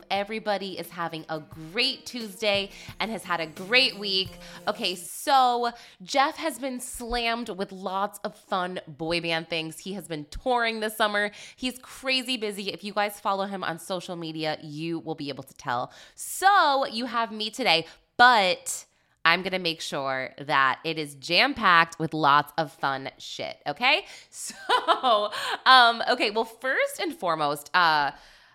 Hope everybody is having a great Tuesday and has had a great week. Okay, so Jeff has been slammed with lots of fun boy band things. He has been touring this summer. He's crazy busy. If you guys follow him on social media, you will be able to tell. So you have me today, but. I'm gonna make sure that it is jam packed with lots of fun shit. Okay, so um, okay. Well, first and foremost, uh,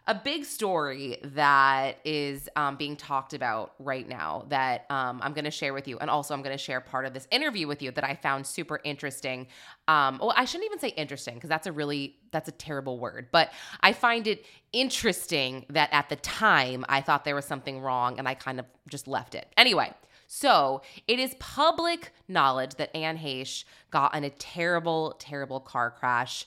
a big story that is um, being talked about right now that um, I'm going to share with you. And also, I'm going to share part of this interview with you that I found super interesting. Um, well, I shouldn't even say interesting because that's a really, that's a terrible word. But I find it interesting that at the time I thought there was something wrong and I kind of just left it. Anyway, so it is public knowledge that Anne Heche got in a terrible, terrible car crash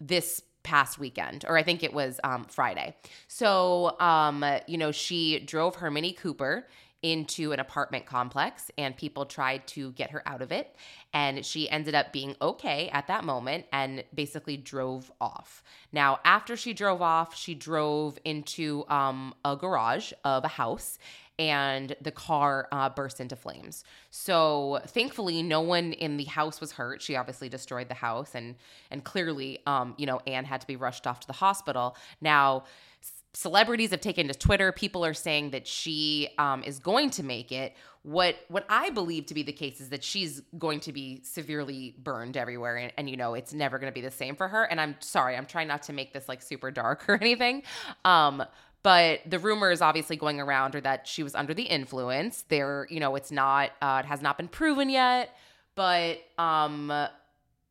this past weekend, or I think it was um, Friday. So, um, you know, she drove her Mini Cooper into an apartment complex and people tried to get her out of it. And she ended up being okay at that moment and basically drove off. Now, after she drove off, she drove into um, a garage of a house and the car uh, burst into flames. So thankfully, no one in the house was hurt. She obviously destroyed the house, and and clearly, um, you know, Anne had to be rushed off to the hospital. Now. Celebrities have taken to Twitter. People are saying that she um, is going to make it. What what I believe to be the case is that she's going to be severely burned everywhere, and, and you know it's never going to be the same for her. And I'm sorry, I'm trying not to make this like super dark or anything, um, but the rumor is obviously going around are that she was under the influence. There, you know, it's not, uh, it has not been proven yet. But, um,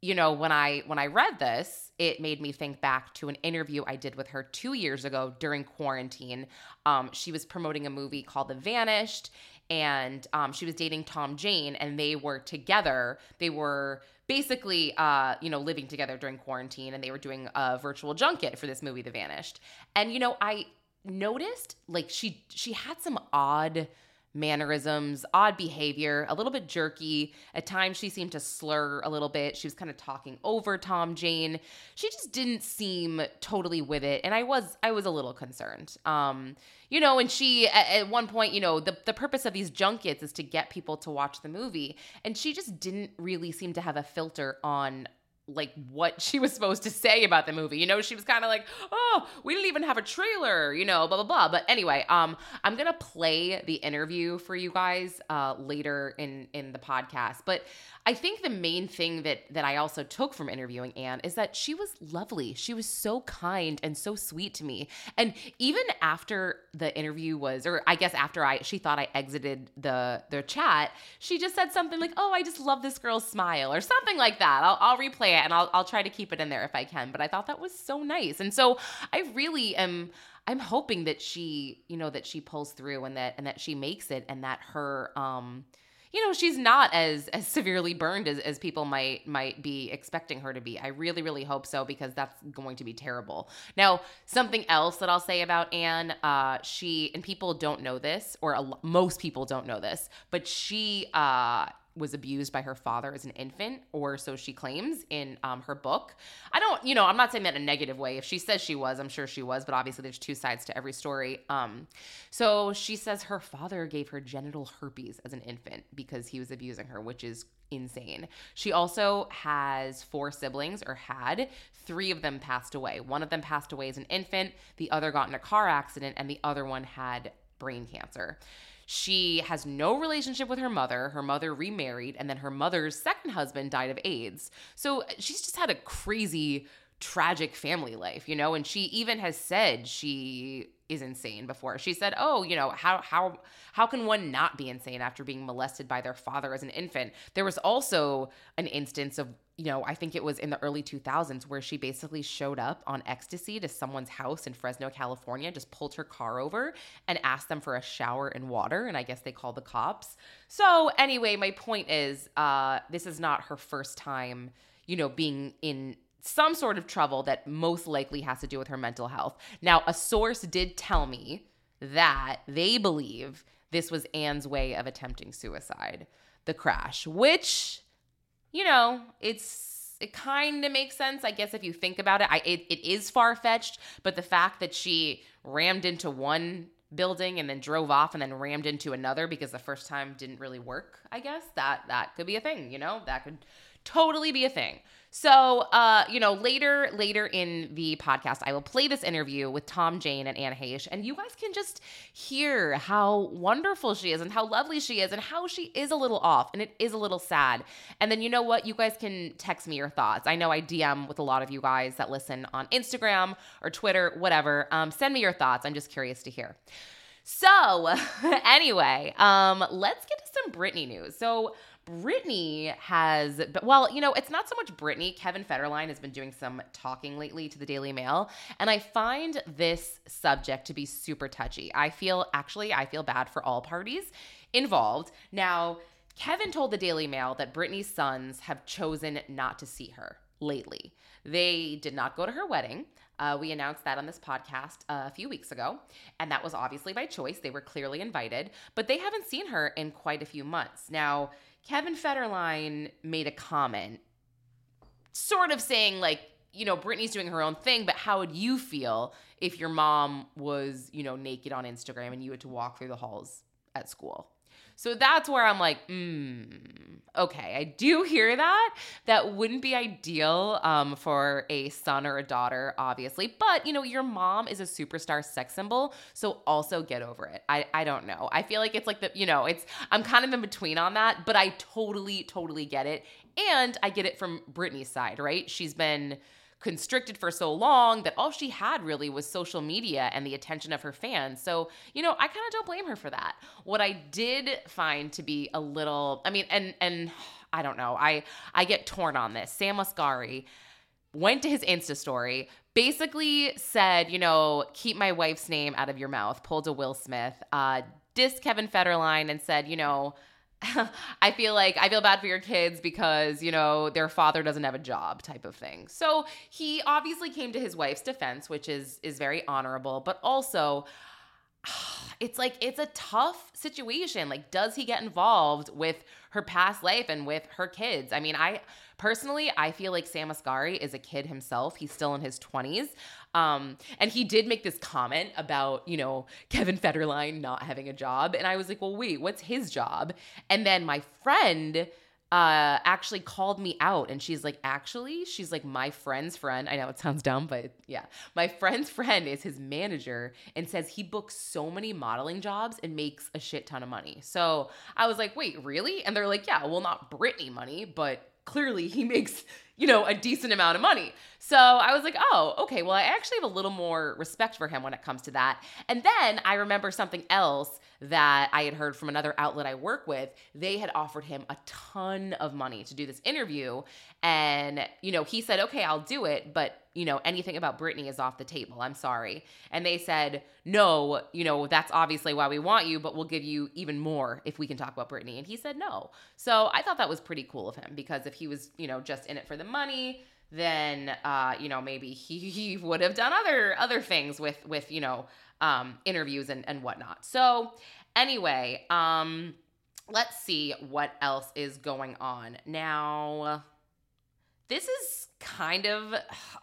you know, when I when I read this, it made me think back to an interview I did with her two years ago during quarantine. Um, she was promoting a movie called The Vanished, and um, she was dating Tom Jane, and they were together. They were basically uh, you know living together during quarantine and they were doing a virtual junket for this movie the vanished and you know i noticed like she she had some odd mannerisms, odd behavior, a little bit jerky. At times she seemed to slur a little bit. She was kind of talking over Tom Jane. She just didn't seem totally with it and I was I was a little concerned. Um you know, and she at, at one point, you know, the the purpose of these junkets is to get people to watch the movie and she just didn't really seem to have a filter on like what she was supposed to say about the movie. You know, she was kind of like, "Oh, we didn't even have a trailer," you know, blah blah blah. But anyway, um I'm going to play the interview for you guys uh later in in the podcast. But I think the main thing that that I also took from interviewing Anne is that she was lovely. She was so kind and so sweet to me. And even after the interview was or I guess after I she thought I exited the the chat, she just said something like, "Oh, I just love this girl's smile" or something like that. I'll I'll replay it and I'll I'll try to keep it in there if I can, but I thought that was so nice. And so I really am I'm hoping that she, you know, that she pulls through and that and that she makes it and that her um you know she's not as as severely burned as, as people might might be expecting her to be i really really hope so because that's going to be terrible now something else that i'll say about anne uh she and people don't know this or a, most people don't know this but she uh was abused by her father as an infant, or so she claims in um, her book. I don't, you know, I'm not saying that in a negative way. If she says she was, I'm sure she was, but obviously there's two sides to every story. Um, so she says her father gave her genital herpes as an infant because he was abusing her, which is insane. She also has four siblings, or had. Three of them passed away. One of them passed away as an infant, the other got in a car accident, and the other one had brain cancer. She has no relationship with her mother. Her mother remarried, and then her mother's second husband died of AIDS. So uh, she's just had a crazy, tragic family life, you know? And she even has said she is insane before. She said, "Oh, you know, how how how can one not be insane after being molested by their father as an infant?" There was also an instance of you know, I think it was in the early 2000s where she basically showed up on ecstasy to someone's house in Fresno, California, just pulled her car over and asked them for a shower and water. And I guess they called the cops. So, anyway, my point is uh, this is not her first time, you know, being in some sort of trouble that most likely has to do with her mental health. Now, a source did tell me that they believe this was Anne's way of attempting suicide, the crash, which you know, it's it kind of makes sense, I guess, if you think about it. I it, it is far fetched, but the fact that she rammed into one building and then drove off and then rammed into another because the first time didn't really work, I guess that that could be a thing. You know, that could totally be a thing. So, uh, you know, later later in the podcast, I will play this interview with Tom Jane and Anne Heche, and you guys can just hear how wonderful she is and how lovely she is and how she is a little off and it is a little sad. And then you know what? You guys can text me your thoughts. I know I DM with a lot of you guys that listen on Instagram or Twitter, whatever. Um, send me your thoughts. I'm just curious to hear. So, anyway, um, let's get to some Britney news. So, Britney has, well, you know, it's not so much Britney. Kevin Federline has been doing some talking lately to the Daily Mail, and I find this subject to be super touchy. I feel, actually, I feel bad for all parties involved. Now, Kevin told the Daily Mail that Britney's sons have chosen not to see her lately. They did not go to her wedding. Uh, we announced that on this podcast a few weeks ago, and that was obviously by choice. They were clearly invited, but they haven't seen her in quite a few months. Now, Kevin Federline made a comment, sort of saying, like, you know, Britney's doing her own thing, but how would you feel if your mom was, you know, naked on Instagram and you had to walk through the halls at school? So that's where I'm like, mm, okay, I do hear that. That wouldn't be ideal um, for a son or a daughter, obviously. But, you know, your mom is a superstar sex symbol. So also get over it. I, I don't know. I feel like it's like the, you know, it's, I'm kind of in between on that, but I totally, totally get it. And I get it from Britney's side, right? She's been, constricted for so long that all she had really was social media and the attention of her fans. So, you know, I kind of don't blame her for that. What I did find to be a little I mean and and I don't know. I I get torn on this. Sam Asghari went to his Insta story, basically said, you know, keep my wife's name out of your mouth, pulled a Will Smith, uh, dissed Kevin Federline and said, you know, I feel like I feel bad for your kids because, you know, their father doesn't have a job type of thing. So he obviously came to his wife's defense, which is is very honorable, but also it's like it's a tough situation. Like does he get involved with her past life and with her kids? I mean, I personally I feel like Sam Asghari is a kid himself. He's still in his 20s. Um, and he did make this comment about, you know, Kevin Federline not having a job. And I was like, well, wait, what's his job? And then my friend uh, actually called me out and she's like, actually, she's like, my friend's friend. I know it sounds dumb, but yeah. My friend's friend is his manager and says he books so many modeling jobs and makes a shit ton of money. So I was like, wait, really? And they're like, yeah, well, not Britney money, but clearly he makes you know, a decent amount of money. So I was like, oh, okay, well, I actually have a little more respect for him when it comes to that. And then I remember something else that I had heard from another outlet I work with. They had offered him a ton of money to do this interview. And, you know, he said, okay, I'll do it, but, you know, anything about Britney is off the table. I'm sorry. And they said, no, you know, that's obviously why we want you, but we'll give you even more if we can talk about Britney. And he said no. So I thought that was pretty cool of him because if he was, you know, just in it for the money, then uh, you know maybe he, he would have done other other things with with you know um, interviews and and whatnot. So anyway, um, let's see what else is going on. Now, this is kind of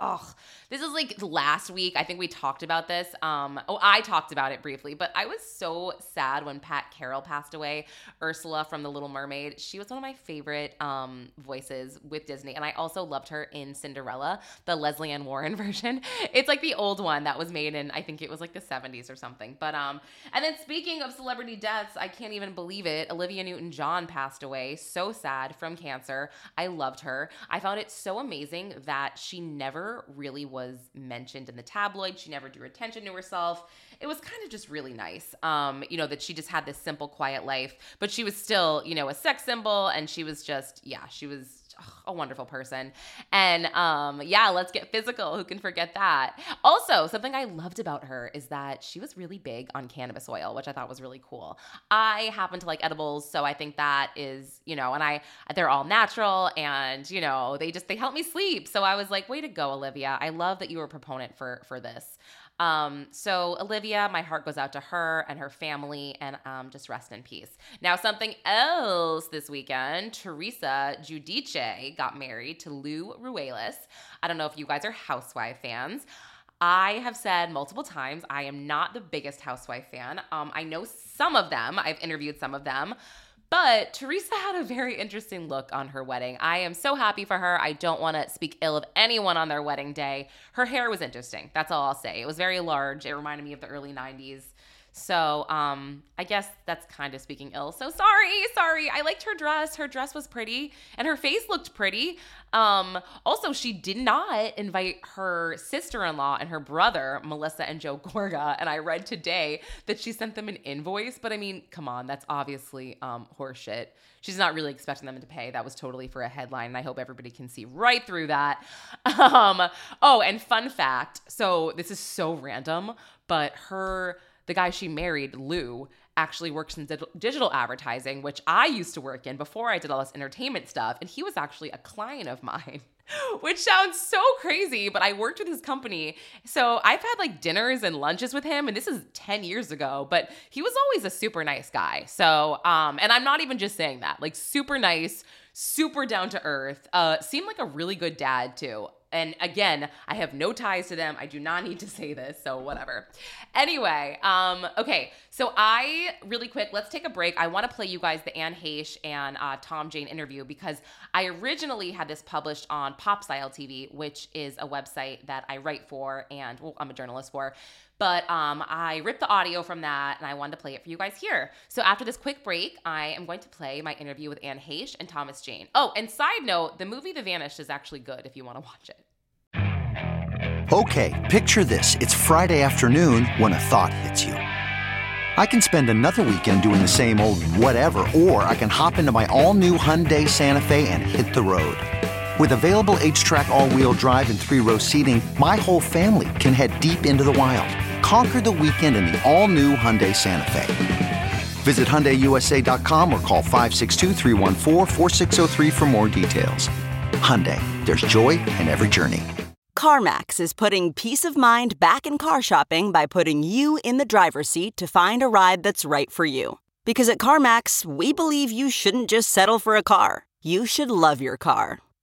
oh this is like last week i think we talked about this um oh i talked about it briefly but i was so sad when pat carroll passed away ursula from the little mermaid. She was one of my favorite um voices with disney and i also loved her in cinderella the lesley ann warren version. It's like the old one that was made in i think it was like the 70s or something but um and then speaking of celebrity deaths i can't even believe it olivia newton john passed away so sad from cancer. I loved her. I found it so amazing that she never really was mentioned in the tabloid. She never drew attention to herself. It was kind of just really nice, um, you know, that she just had this simple, quiet life, but she was still, you know, a sex symbol. And she was just, yeah, she was a wonderful person. And um, yeah, let's get physical. Who can forget that? Also, something I loved about her is that she was really big on cannabis oil, which I thought was really cool. I happen to like edibles, so I think that is, you know, and I they're all natural and, you know, they just they help me sleep. So I was like, way to go, Olivia. I love that you were a proponent for for this. Um, so Olivia, my heart goes out to her and her family, and um, just rest in peace. Now, something else this weekend: Teresa Giudice got married to Lou Ruelas. I don't know if you guys are Housewife fans. I have said multiple times I am not the biggest Housewife fan. Um, I know some of them. I've interviewed some of them. But Teresa had a very interesting look on her wedding. I am so happy for her. I don't want to speak ill of anyone on their wedding day. Her hair was interesting. That's all I'll say. It was very large. It reminded me of the early 90s. So um, I guess that's kind of speaking ill. So sorry, sorry. I liked her dress. Her dress was pretty, and her face looked pretty. Um, also, she did not invite her sister-in-law and her brother, Melissa and Joe Gorga. And I read today that she sent them an invoice. But I mean, come on, that's obviously um, horseshit. She's not really expecting them to pay. That was totally for a headline, and I hope everybody can see right through that. Um, oh, and fun fact. So this is so random, but her the guy she married, Lou, actually works in digital advertising, which I used to work in before I did all this entertainment stuff. And he was actually a client of mine, which sounds so crazy, but I worked with his company. So I've had like dinners and lunches with him, and this is 10 years ago, but he was always a super nice guy. So, um, and I'm not even just saying that, like super nice, super down to earth, uh, seemed like a really good dad too. And again, I have no ties to them. I do not need to say this, so whatever. Anyway, um, okay, so I really quick, let's take a break. I want to play you guys the Anne Heche and uh, Tom Jane interview because I originally had this published on Pop Style TV, which is a website that I write for and well, I'm a journalist for. But um, I ripped the audio from that and I wanted to play it for you guys here. So after this quick break, I am going to play my interview with Anne Heche and Thomas Jane. Oh, and side note, the movie The Vanished is actually good if you want to watch it. Okay, picture this. It's Friday afternoon when a thought hits you. I can spend another weekend doing the same old whatever, or I can hop into my all new Hyundai Santa Fe and hit the road. With available HTRAC, all wheel drive, and three row seating, my whole family can head deep into the wild Conquer the weekend in the all-new Hyundai Santa Fe. Visit HyundaiUSA.com or call 562 for more details. Hyundai, there's joy in every journey. CarMax is putting peace of mind back in car shopping by putting you in the driver's seat to find a ride that's right for you. Because at CarMax, we believe you shouldn't just settle for a car. You should love your car.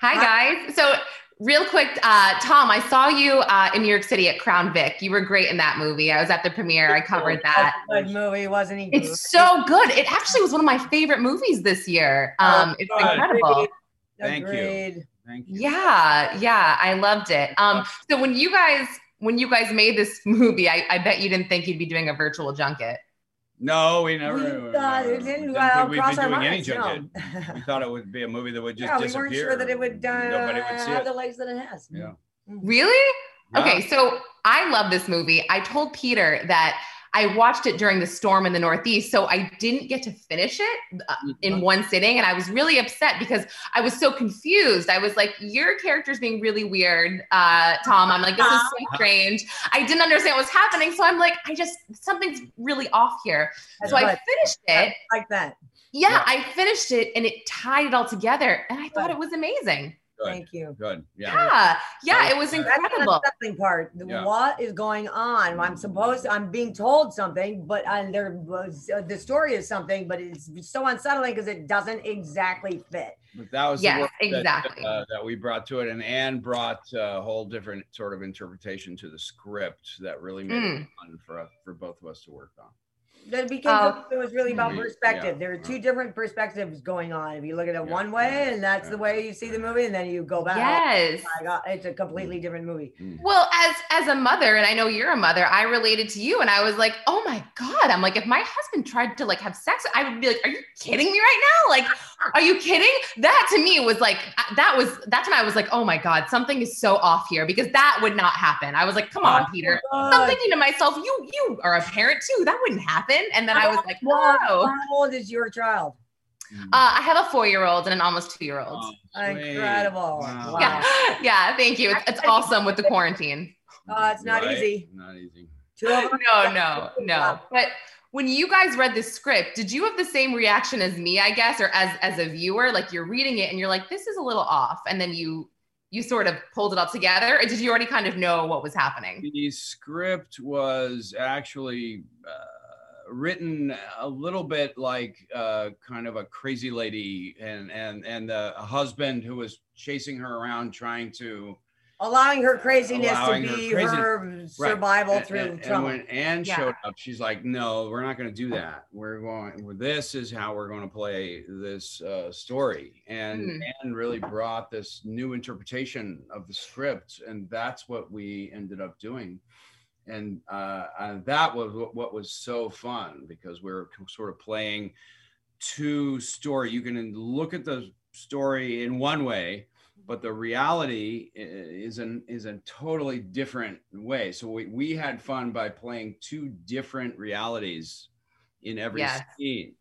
Hi, guys. So Real quick, uh, Tom, I saw you uh, in New York City at Crown Vic. You were great in that movie. I was at the premiere. I covered that. good movie, wasn't he? It's so good. It actually was one of my favorite movies this year. Oh, um, it's incredible. Thank you. Thank you. Yeah, yeah, I loved it. Um, so when you guys when you guys made this movie, I, I bet you didn't think you'd be doing a virtual junket. No, we never. We thought it didn't we'd cross been doing minds, any junket. No. we thought it would be a movie that would just yeah, disappear. we weren't sure that it would, uh, Nobody would see have it. the legs that it has. Yeah. Really? Yeah. Okay, so I love this movie. I told Peter that I watched it during the storm in the Northeast, so I didn't get to finish it uh, in one sitting, and I was really upset because I was so confused. I was like, "Your character's being really weird, uh, Tom." I'm like, "This is so strange." I didn't understand what was happening, so I'm like, "I just something's really off here." So I finished it. like that. Yeah, Yeah. I finished it, and it tied it all together, and I thought it was amazing. Good. Thank you. Good. Yeah. Yeah, yeah, it was That's the incredible. unsettling part. Yeah. What is going on? I'm supposed, I'm being told something, but and there was uh, the story is something, but it's so unsettling because it doesn't exactly fit. But that was Yes, the work that, exactly. uh, that we brought to it, and Anne brought uh, a whole different sort of interpretation to the script that really made it Mm. fun for us, for both of us to work on. That because Oh. it was really about perspective. yeah. There are two different perspectives going on. If you look at it Yeah. one way, and that's Yeah. the way you see the movie, and then you go back. Yes. Oh my God, it's a completely mm. different movie. Mm. Well, as as a mother, and I know you're a mother, I related to you, and I was like, "Oh my god!" I'm like, if my husband tried to like have sex, I would be like, "Are you kidding me right now? Like, are you kidding?" That to me was like, that was that's when I was like, "Oh my god, something is so off here," because that would not happen. I was like, "Come on, Peter." Oh, I'm thinking to myself, "You you are a parent too. That wouldn't happen." And then I was like, Well, "Oh." How old is your child? Uh, I have a four year old and an almost two year old. Oh. Incredible. Wow. Wow. Yeah, yeah. Thank you. It's, it's awesome with the quarantine. Uh, it's not Right? easy. Not easy. Two of them. No, no, no. But when you guys read the script, did you have the same reaction as me, I guess, or as as a viewer? Like you're reading it and you're like, this is a little off, and then you you sort of pulled it all together, or did you already kind of know what was happening? The script was actually uh, written a little bit like uh, kind of a crazy lady and and and uh, a husband who was chasing her around trying to Allowing her craziness Allowing to her be crazy- her survival And- through and, trauma. And when Anne Yeah. showed up, she's like, "No, we're not going to do that. We're going. well, This is how we're going to play this uh, story." And Mm. Anne really brought this new interpretation of the script, and that's what we ended up doing. And uh, and that was what, what was so fun because we are sort of playing two story. You can look at the story in one way, but the reality is an is a totally different way. So we, we had fun by playing two different realities in every Yes. scene.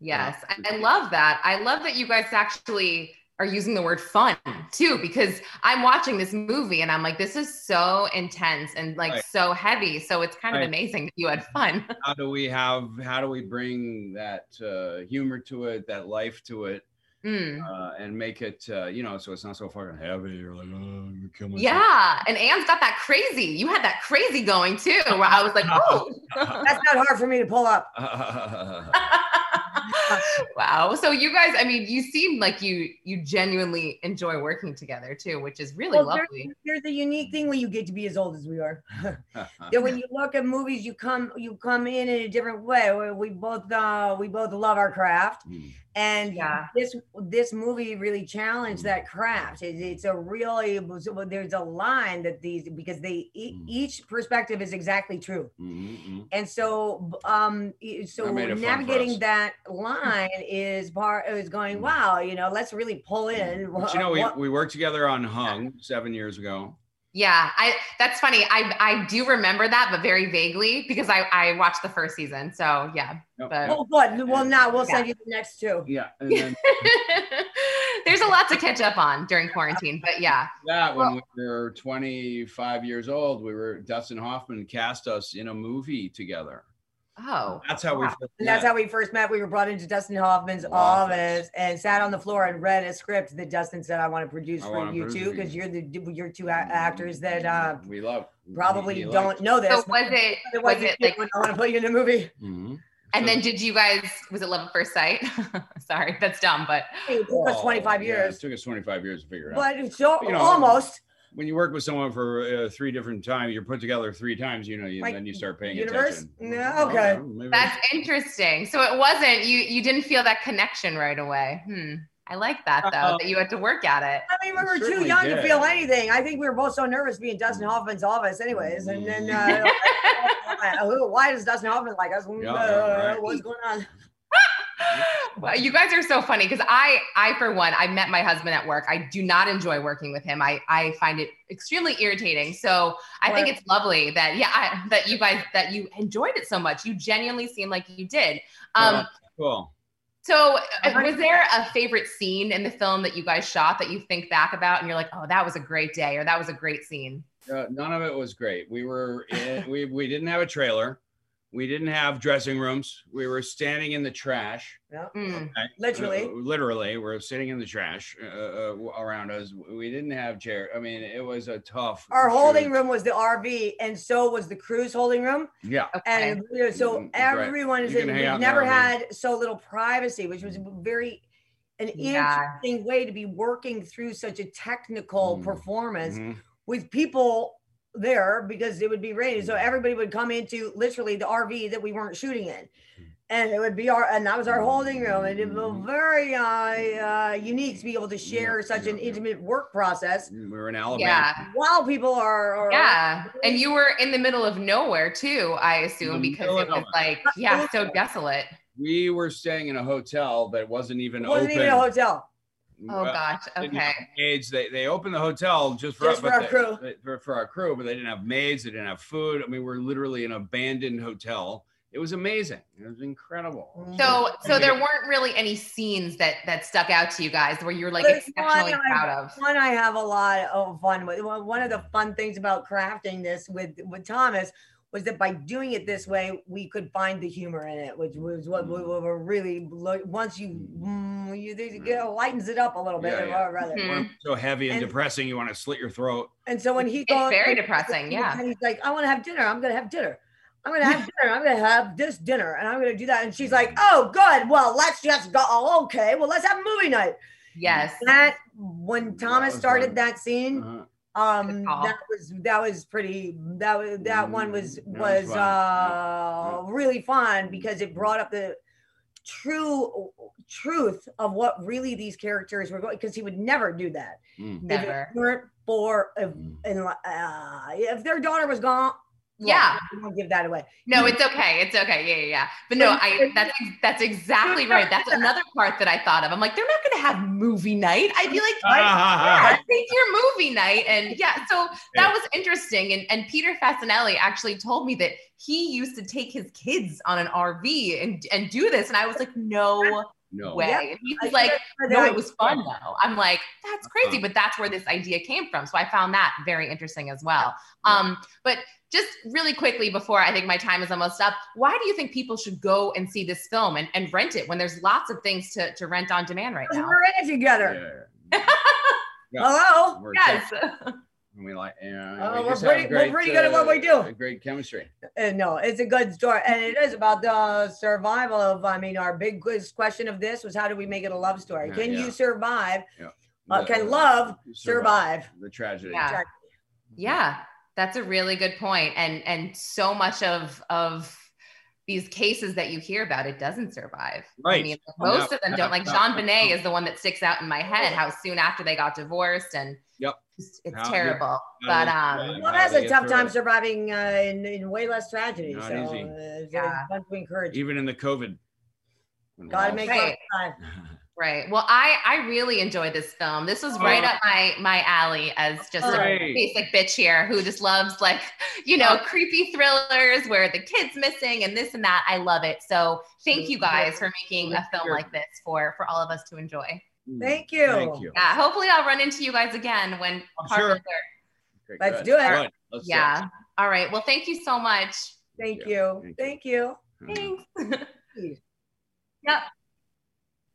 Yes, I, I love that. I love that you guys actually are using the word fun too, because I'm watching this movie and I'm like, this is so intense and like Right. so heavy. So it's kind of amazing that you had fun. How do we have how do we bring that uh, humor to it, that life to it, Mm. uh, and make it uh, you know so it's not so fucking heavy. You're like, oh, I'm gonna kill myself. Yeah, and Anne's got that crazy. You had that crazy going too, where I was like, oh. That's not hard for me to pull up. wow. So you guys, I mean, you seem like you you genuinely enjoy working together too, which is really Well, lovely. There's a unique thing when you get to be as old as we are. that when you look at movies, you come you come in in a different way. We- We both uh, we both love our craft, Mm. And Yeah. this this movie really challenged that craft. It, it's a really it was- there's a line that these because they e- Mm. each perspective is exactly true. Mhm, mhm. And so, um, so That made it fun for navigating that line is part is going. Mm. Wow, you know, let's really pull in. But you know, we, what- we worked together on Hung seven years ago. Yeah, I that's funny. I I do remember that, but very vaguely because I I watched the first season. So yeah, Yep, but Oh, good. Well, now we'll send you the next two. Yeah, and then there's a lot to catch up on during quarantine. But yeah, that when we were 25 years old, we were Dustin Hoffman cast us in a movie together. Oh, That's how we. wow. first And that's met. how we first met. We were brought into Dustin Hoffman's Office. office and sat on the floor and read a script that Dustin said, "I want to produce I for you produce too, because you." you're the you're two a- actors that uh, we love. probably he- he don't liked. know this. So was it but was what it you like do, I want to put you in a movie. Mhm. and So- then did you guys was it love at first sight? Sorry, that's dumb, but It took us Oh, 25 yeah, years, it took us 25 years to figure it out. but it's so You know, almost when you work with someone for uh, three different times, you're put together three times. You know, you, Like then you start paying universe? attention. Yeah, okay. maybe- that's interesting. So it wasn't you you didn't feel that connection right away. Hmm. I like that though, Uh, that you had to work at it. I mean, we We were too certainly young to feel anything. I think we were both so nervous being Dustin Hoffman's office, anyways. And then, uh, who- why does Dustin Hoffman like us? Yeah, Uh, right. What's going on? Well, you guys are so funny because I, I for one, I met my husband at work. I do not enjoy working with him. I, I find it extremely irritating. So I think it's lovely that yeah, I, that you guys that you enjoyed it so much. You genuinely seem like you did. Um, cool. so uh, was there a favorite scene in the film that you guys shot that you think back about and you're like, oh, that was a great day or that was a great scene? Uh, none of it was great. We were in, we we didn't have a trailer. We didn't have dressing rooms. We were standing in the trash. Yeah. Mm. okay? Literally. Uh, literally, we're sitting in the trash uh, uh, around us. We didn't have chair. I mean, it was a tough. Our holding room was the RV, and so was the cruise holding room. Yeah. Okay. And you know, so right. everyone is You can we've out in the never had so little privacy, which was very an Yeah. interesting way to be working through such a technical Mm. performance Mhm. with people there because it would be raining. Mm. So everybody would come into literally the RV that we weren't shooting in. Mm. And it would be our, and that was our holding room. And it was very uh, uh, unique to be able to share Yeah, such an yeah, yeah. intimate work process We were in Alabama. Yeah. while people are, are Yeah. And you were in the middle of nowhere too, I assume, because it was like, yeah, so desolate. We were staying in a hotel that wasn't even It wasn't open. even a hotel. Oh Well, gosh. Okay. have Maids. They they opened the hotel just for, Just but for our they- crew. they- for, for our crew, but they didn't have maids. They didn't have food. I mean, we're literally in an abandoned hotel. It was amazing. It was incredible. Mm-hmm. So so there weren't really any scenes that that stuck out to you guys where you're like There's exceptionally one proud I, of. One I have a lot of fun with. One one of the fun things about crafting this with with Thomas was that by doing it this way, we could find the humor in it, which was what we were really lo- once you mm, you it get- lightens it up a little bit. Yeah, yeah. or rather. Mhm. So heavy and, And- depressing, you want to slit your throat. And so when he It's goes, very depressing, yeah. And he's like, I want to have dinner. I'm gonna have dinner. I'm gonna have dinner. I'm gonna have this dinner, and I'm gonna do that. And she's like, Oh, good. Well, let's just go. Oh, okay. Well, let's have movie night. Yes. That when Thomas was started fun. that scene, Uh-huh. Um, that was that was pretty. That was that one was Mm, that was, was fun. uh really fun because it brought up the true truth of what really these characters were going. Because he would never do that Mm. if Never. it weren't for if, Mm. and, uh, if their daughter was gone. Yeah. I won't give that away. No, it's okay. It's okay. Yeah, yeah, yeah. But no, I that's that's exactly right. That's another part that I thought of. I'm like, they're not gonna have movie night. I'd be like, yeah, take your movie night. And yeah, so that was interesting. And and Peter Facinelli actually told me that he used to take his kids on an RV and and do this. And I was like, no No. way. Yep. And he was like, no, it was fun though. I'm like, that's crazy, Uh-huh. but that's where this idea came from. So I found that very interesting as well. Yeah. Um, but just really quickly before I think my time is almost up, why do you think people should go and see this film and, and rent it when there's lots of things to, to rent on demand right now? We're in it together. Yeah. Yeah. Hello. We're Yes. And we like, yeah. Oh, we we're just have pretty- we're pretty good at what we do. uh, Great chemistry. Uh, no, it's a good story, and it is about the survival of. I mean, our big quiz question of this was how do we make it a love story? Yeah, Can yeah. you survive? Uh, The- can love survive? the tragedy. Yeah. Yeah, that's a really good point. And and so much of of these cases that you hear about, it doesn't survive. I Right. mean, Oh, most no, of them no, don't. Like no, Jean no, Benet is the one that sticks out in my head. How soon after they got divorced, and Yep. it's, it's yeah. terrible. How But they- um, yeah. Love has a tough time it. surviving uh, in, in way less tragedy. Not so easy. uh, Yeah. to encourage. Even in the COVID. Gotta make Right. time. Right. Well, I I really enjoyed this film. This was right Oh. up my my alley as just a basic bitch here who just loves like you know creepy thrillers where the kid's missing and this and that. I love it. So thank you guys for making a film like this for for all of us to enjoy. Mm. Thank you. Thank you. Yeah. Hopefully, I'll run into you guys again when I'm partners sure. Okay, Let's good. do it. Good. Let's do it. Yeah. All right. Well, thank you so much. Thank you. you. Thank you. Thank you. Thanks. Yep.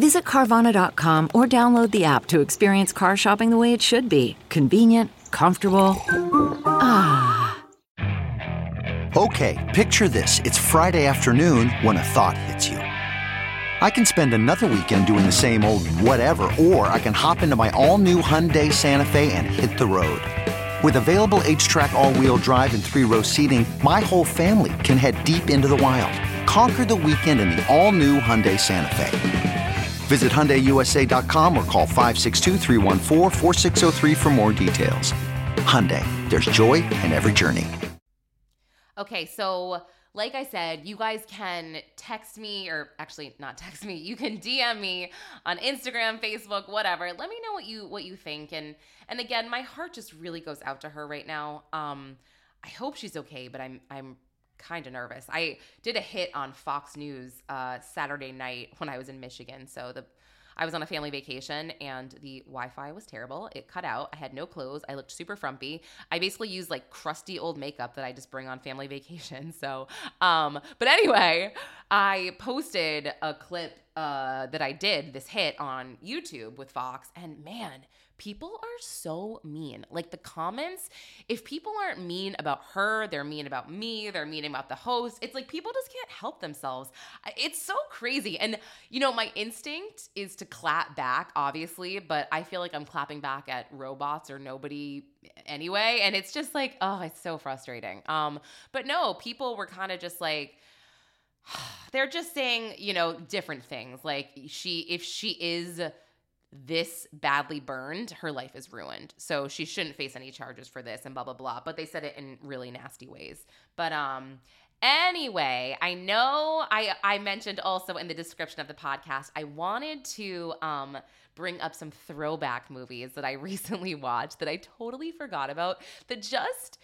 Visit Carvana.com or download the app to experience car shopping the way it should be convenient, comfortable. Ah. Okay, picture this. It's Friday afternoon when a thought hits you. I can spend another weekend doing the same old whatever, or I can hop into my all-new Hyundai Santa Fe and hit the road. With available HTRAC all-wheel drive and three-row seating, my whole family can head deep into the wild. Conquer the weekend in the all-new Hyundai Santa Fe. Visit HyundaiUSA.com or call 562 for more details. Hyundai, there's joy in every journey. Okay, so like I said, you guys can text me, or actually not text me. You can DM me on Instagram, Facebook, whatever. Let me know what you what you think. And and again, my heart just really goes out to her right now. Um, I hope she's okay, but I'm I'm kind of nervous. I did a hit on Fox News uh, Saturday night when I was in Michigan. So the I was on a family vacation and the Wi-Fi was terrible. It cut out. I had no clothes. I looked super frumpy. I basically used like crusty old makeup that I just bring on family vacation. So, um, but anyway, I posted a clip uh, that I did this hit on YouTube with Fox, and man, people are so mean. Like the comments, if people aren't mean about her, they're mean about me, they're mean about the host. It's like people just can't help themselves. It's so crazy. And, you know, my instinct is to clap back, obviously, but I feel like I'm clapping back at robots or nobody anyway. And it's just like, oh, it's so frustrating. Um, but no, people were kind of just like, they're just saying, you know, different things. Like she, if she is this badly burned, her life is ruined. So she shouldn't face any charges for this and blah blah blah. But they said it in really nasty ways. But um anyway, I know I I mentioned also in the description of the podcast, I wanted to um bring up some throwback movies that I recently watched that I totally forgot about that just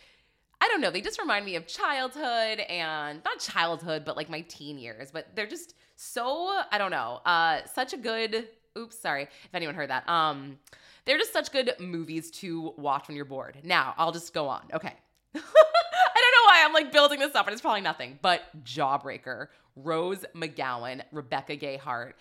I don't know, they just remind me of childhood and not childhood, but like my teen years, but they're just so I don't know, uh such a good Oops, sorry if anyone heard that. Um, they're just such good movies to watch when you're bored. Now, I'll just go on. Okay. I don't know why I'm like building this up and it's probably nothing, but Jawbreaker, Rose McGowan, Rebecca Gayheart,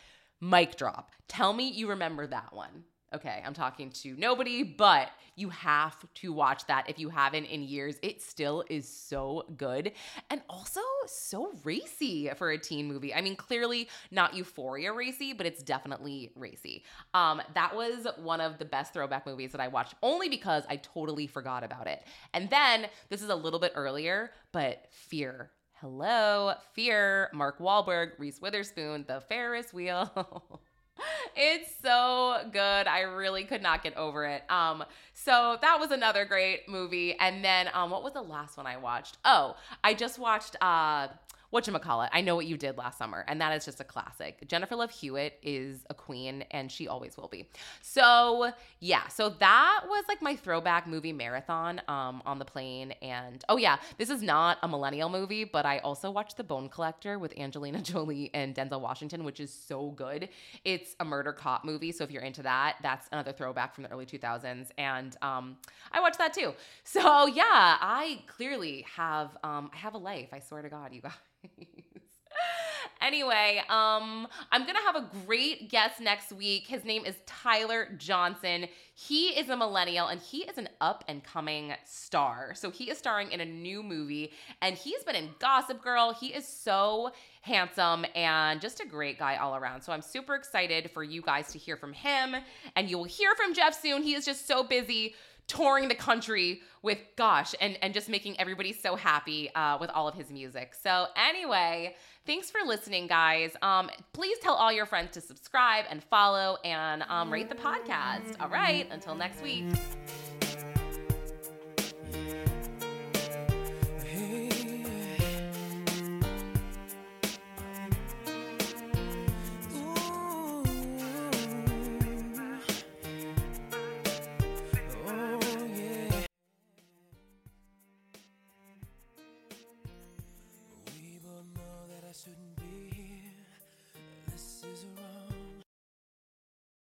mic drop. Tell me you remember that one. Okay, I'm talking to nobody, but you have to watch that if you haven't in years. It still is so good and also so racy for a teen movie. I mean, clearly not euphoria racy, but it's definitely racy. Um, that was one of the best throwback movies that I watched only because I totally forgot about it. And then this is a little bit earlier, but Fear Hello, Fear, Mark Wahlberg, Reese Witherspoon, The Ferris Wheel. it's so good. I really could not get over it. Um, so that was another great movie. And then um, what was the last one I watched? Oh, I just watched uh whatchamacallit, I know what you did last summer, and that is just a classic. Jennifer Love Hewitt is a queen, and she always will be. So yeah, so that was like my throwback movie marathon um, on the plane. And oh yeah, this is not a millennial movie, but I also watched The Bone Collector with Angelina Jolie and Denzel Washington, which is so good. It's a murder cop movie, so if you're into that, that's another throwback from the early 2000s, and um, I watched that too. So yeah, I clearly have um, I have a life. I swear to God, you guys. anyway, um, I'm gonna have a great guest next week. His name is Tyler Johnson. He is a millennial and he is an up and coming star. So he is starring in a new movie and he's been in Gossip Girl. He is so handsome and just a great guy all around. So I'm super excited for you guys to hear from him and you will hear from Jeff soon. He is just so busy touring the country with gosh and and just making everybody so happy uh, with all of his music. So anyway thanks for listening guys. Um, please tell all your friends to subscribe and follow and um, rate the podcast. All right until next week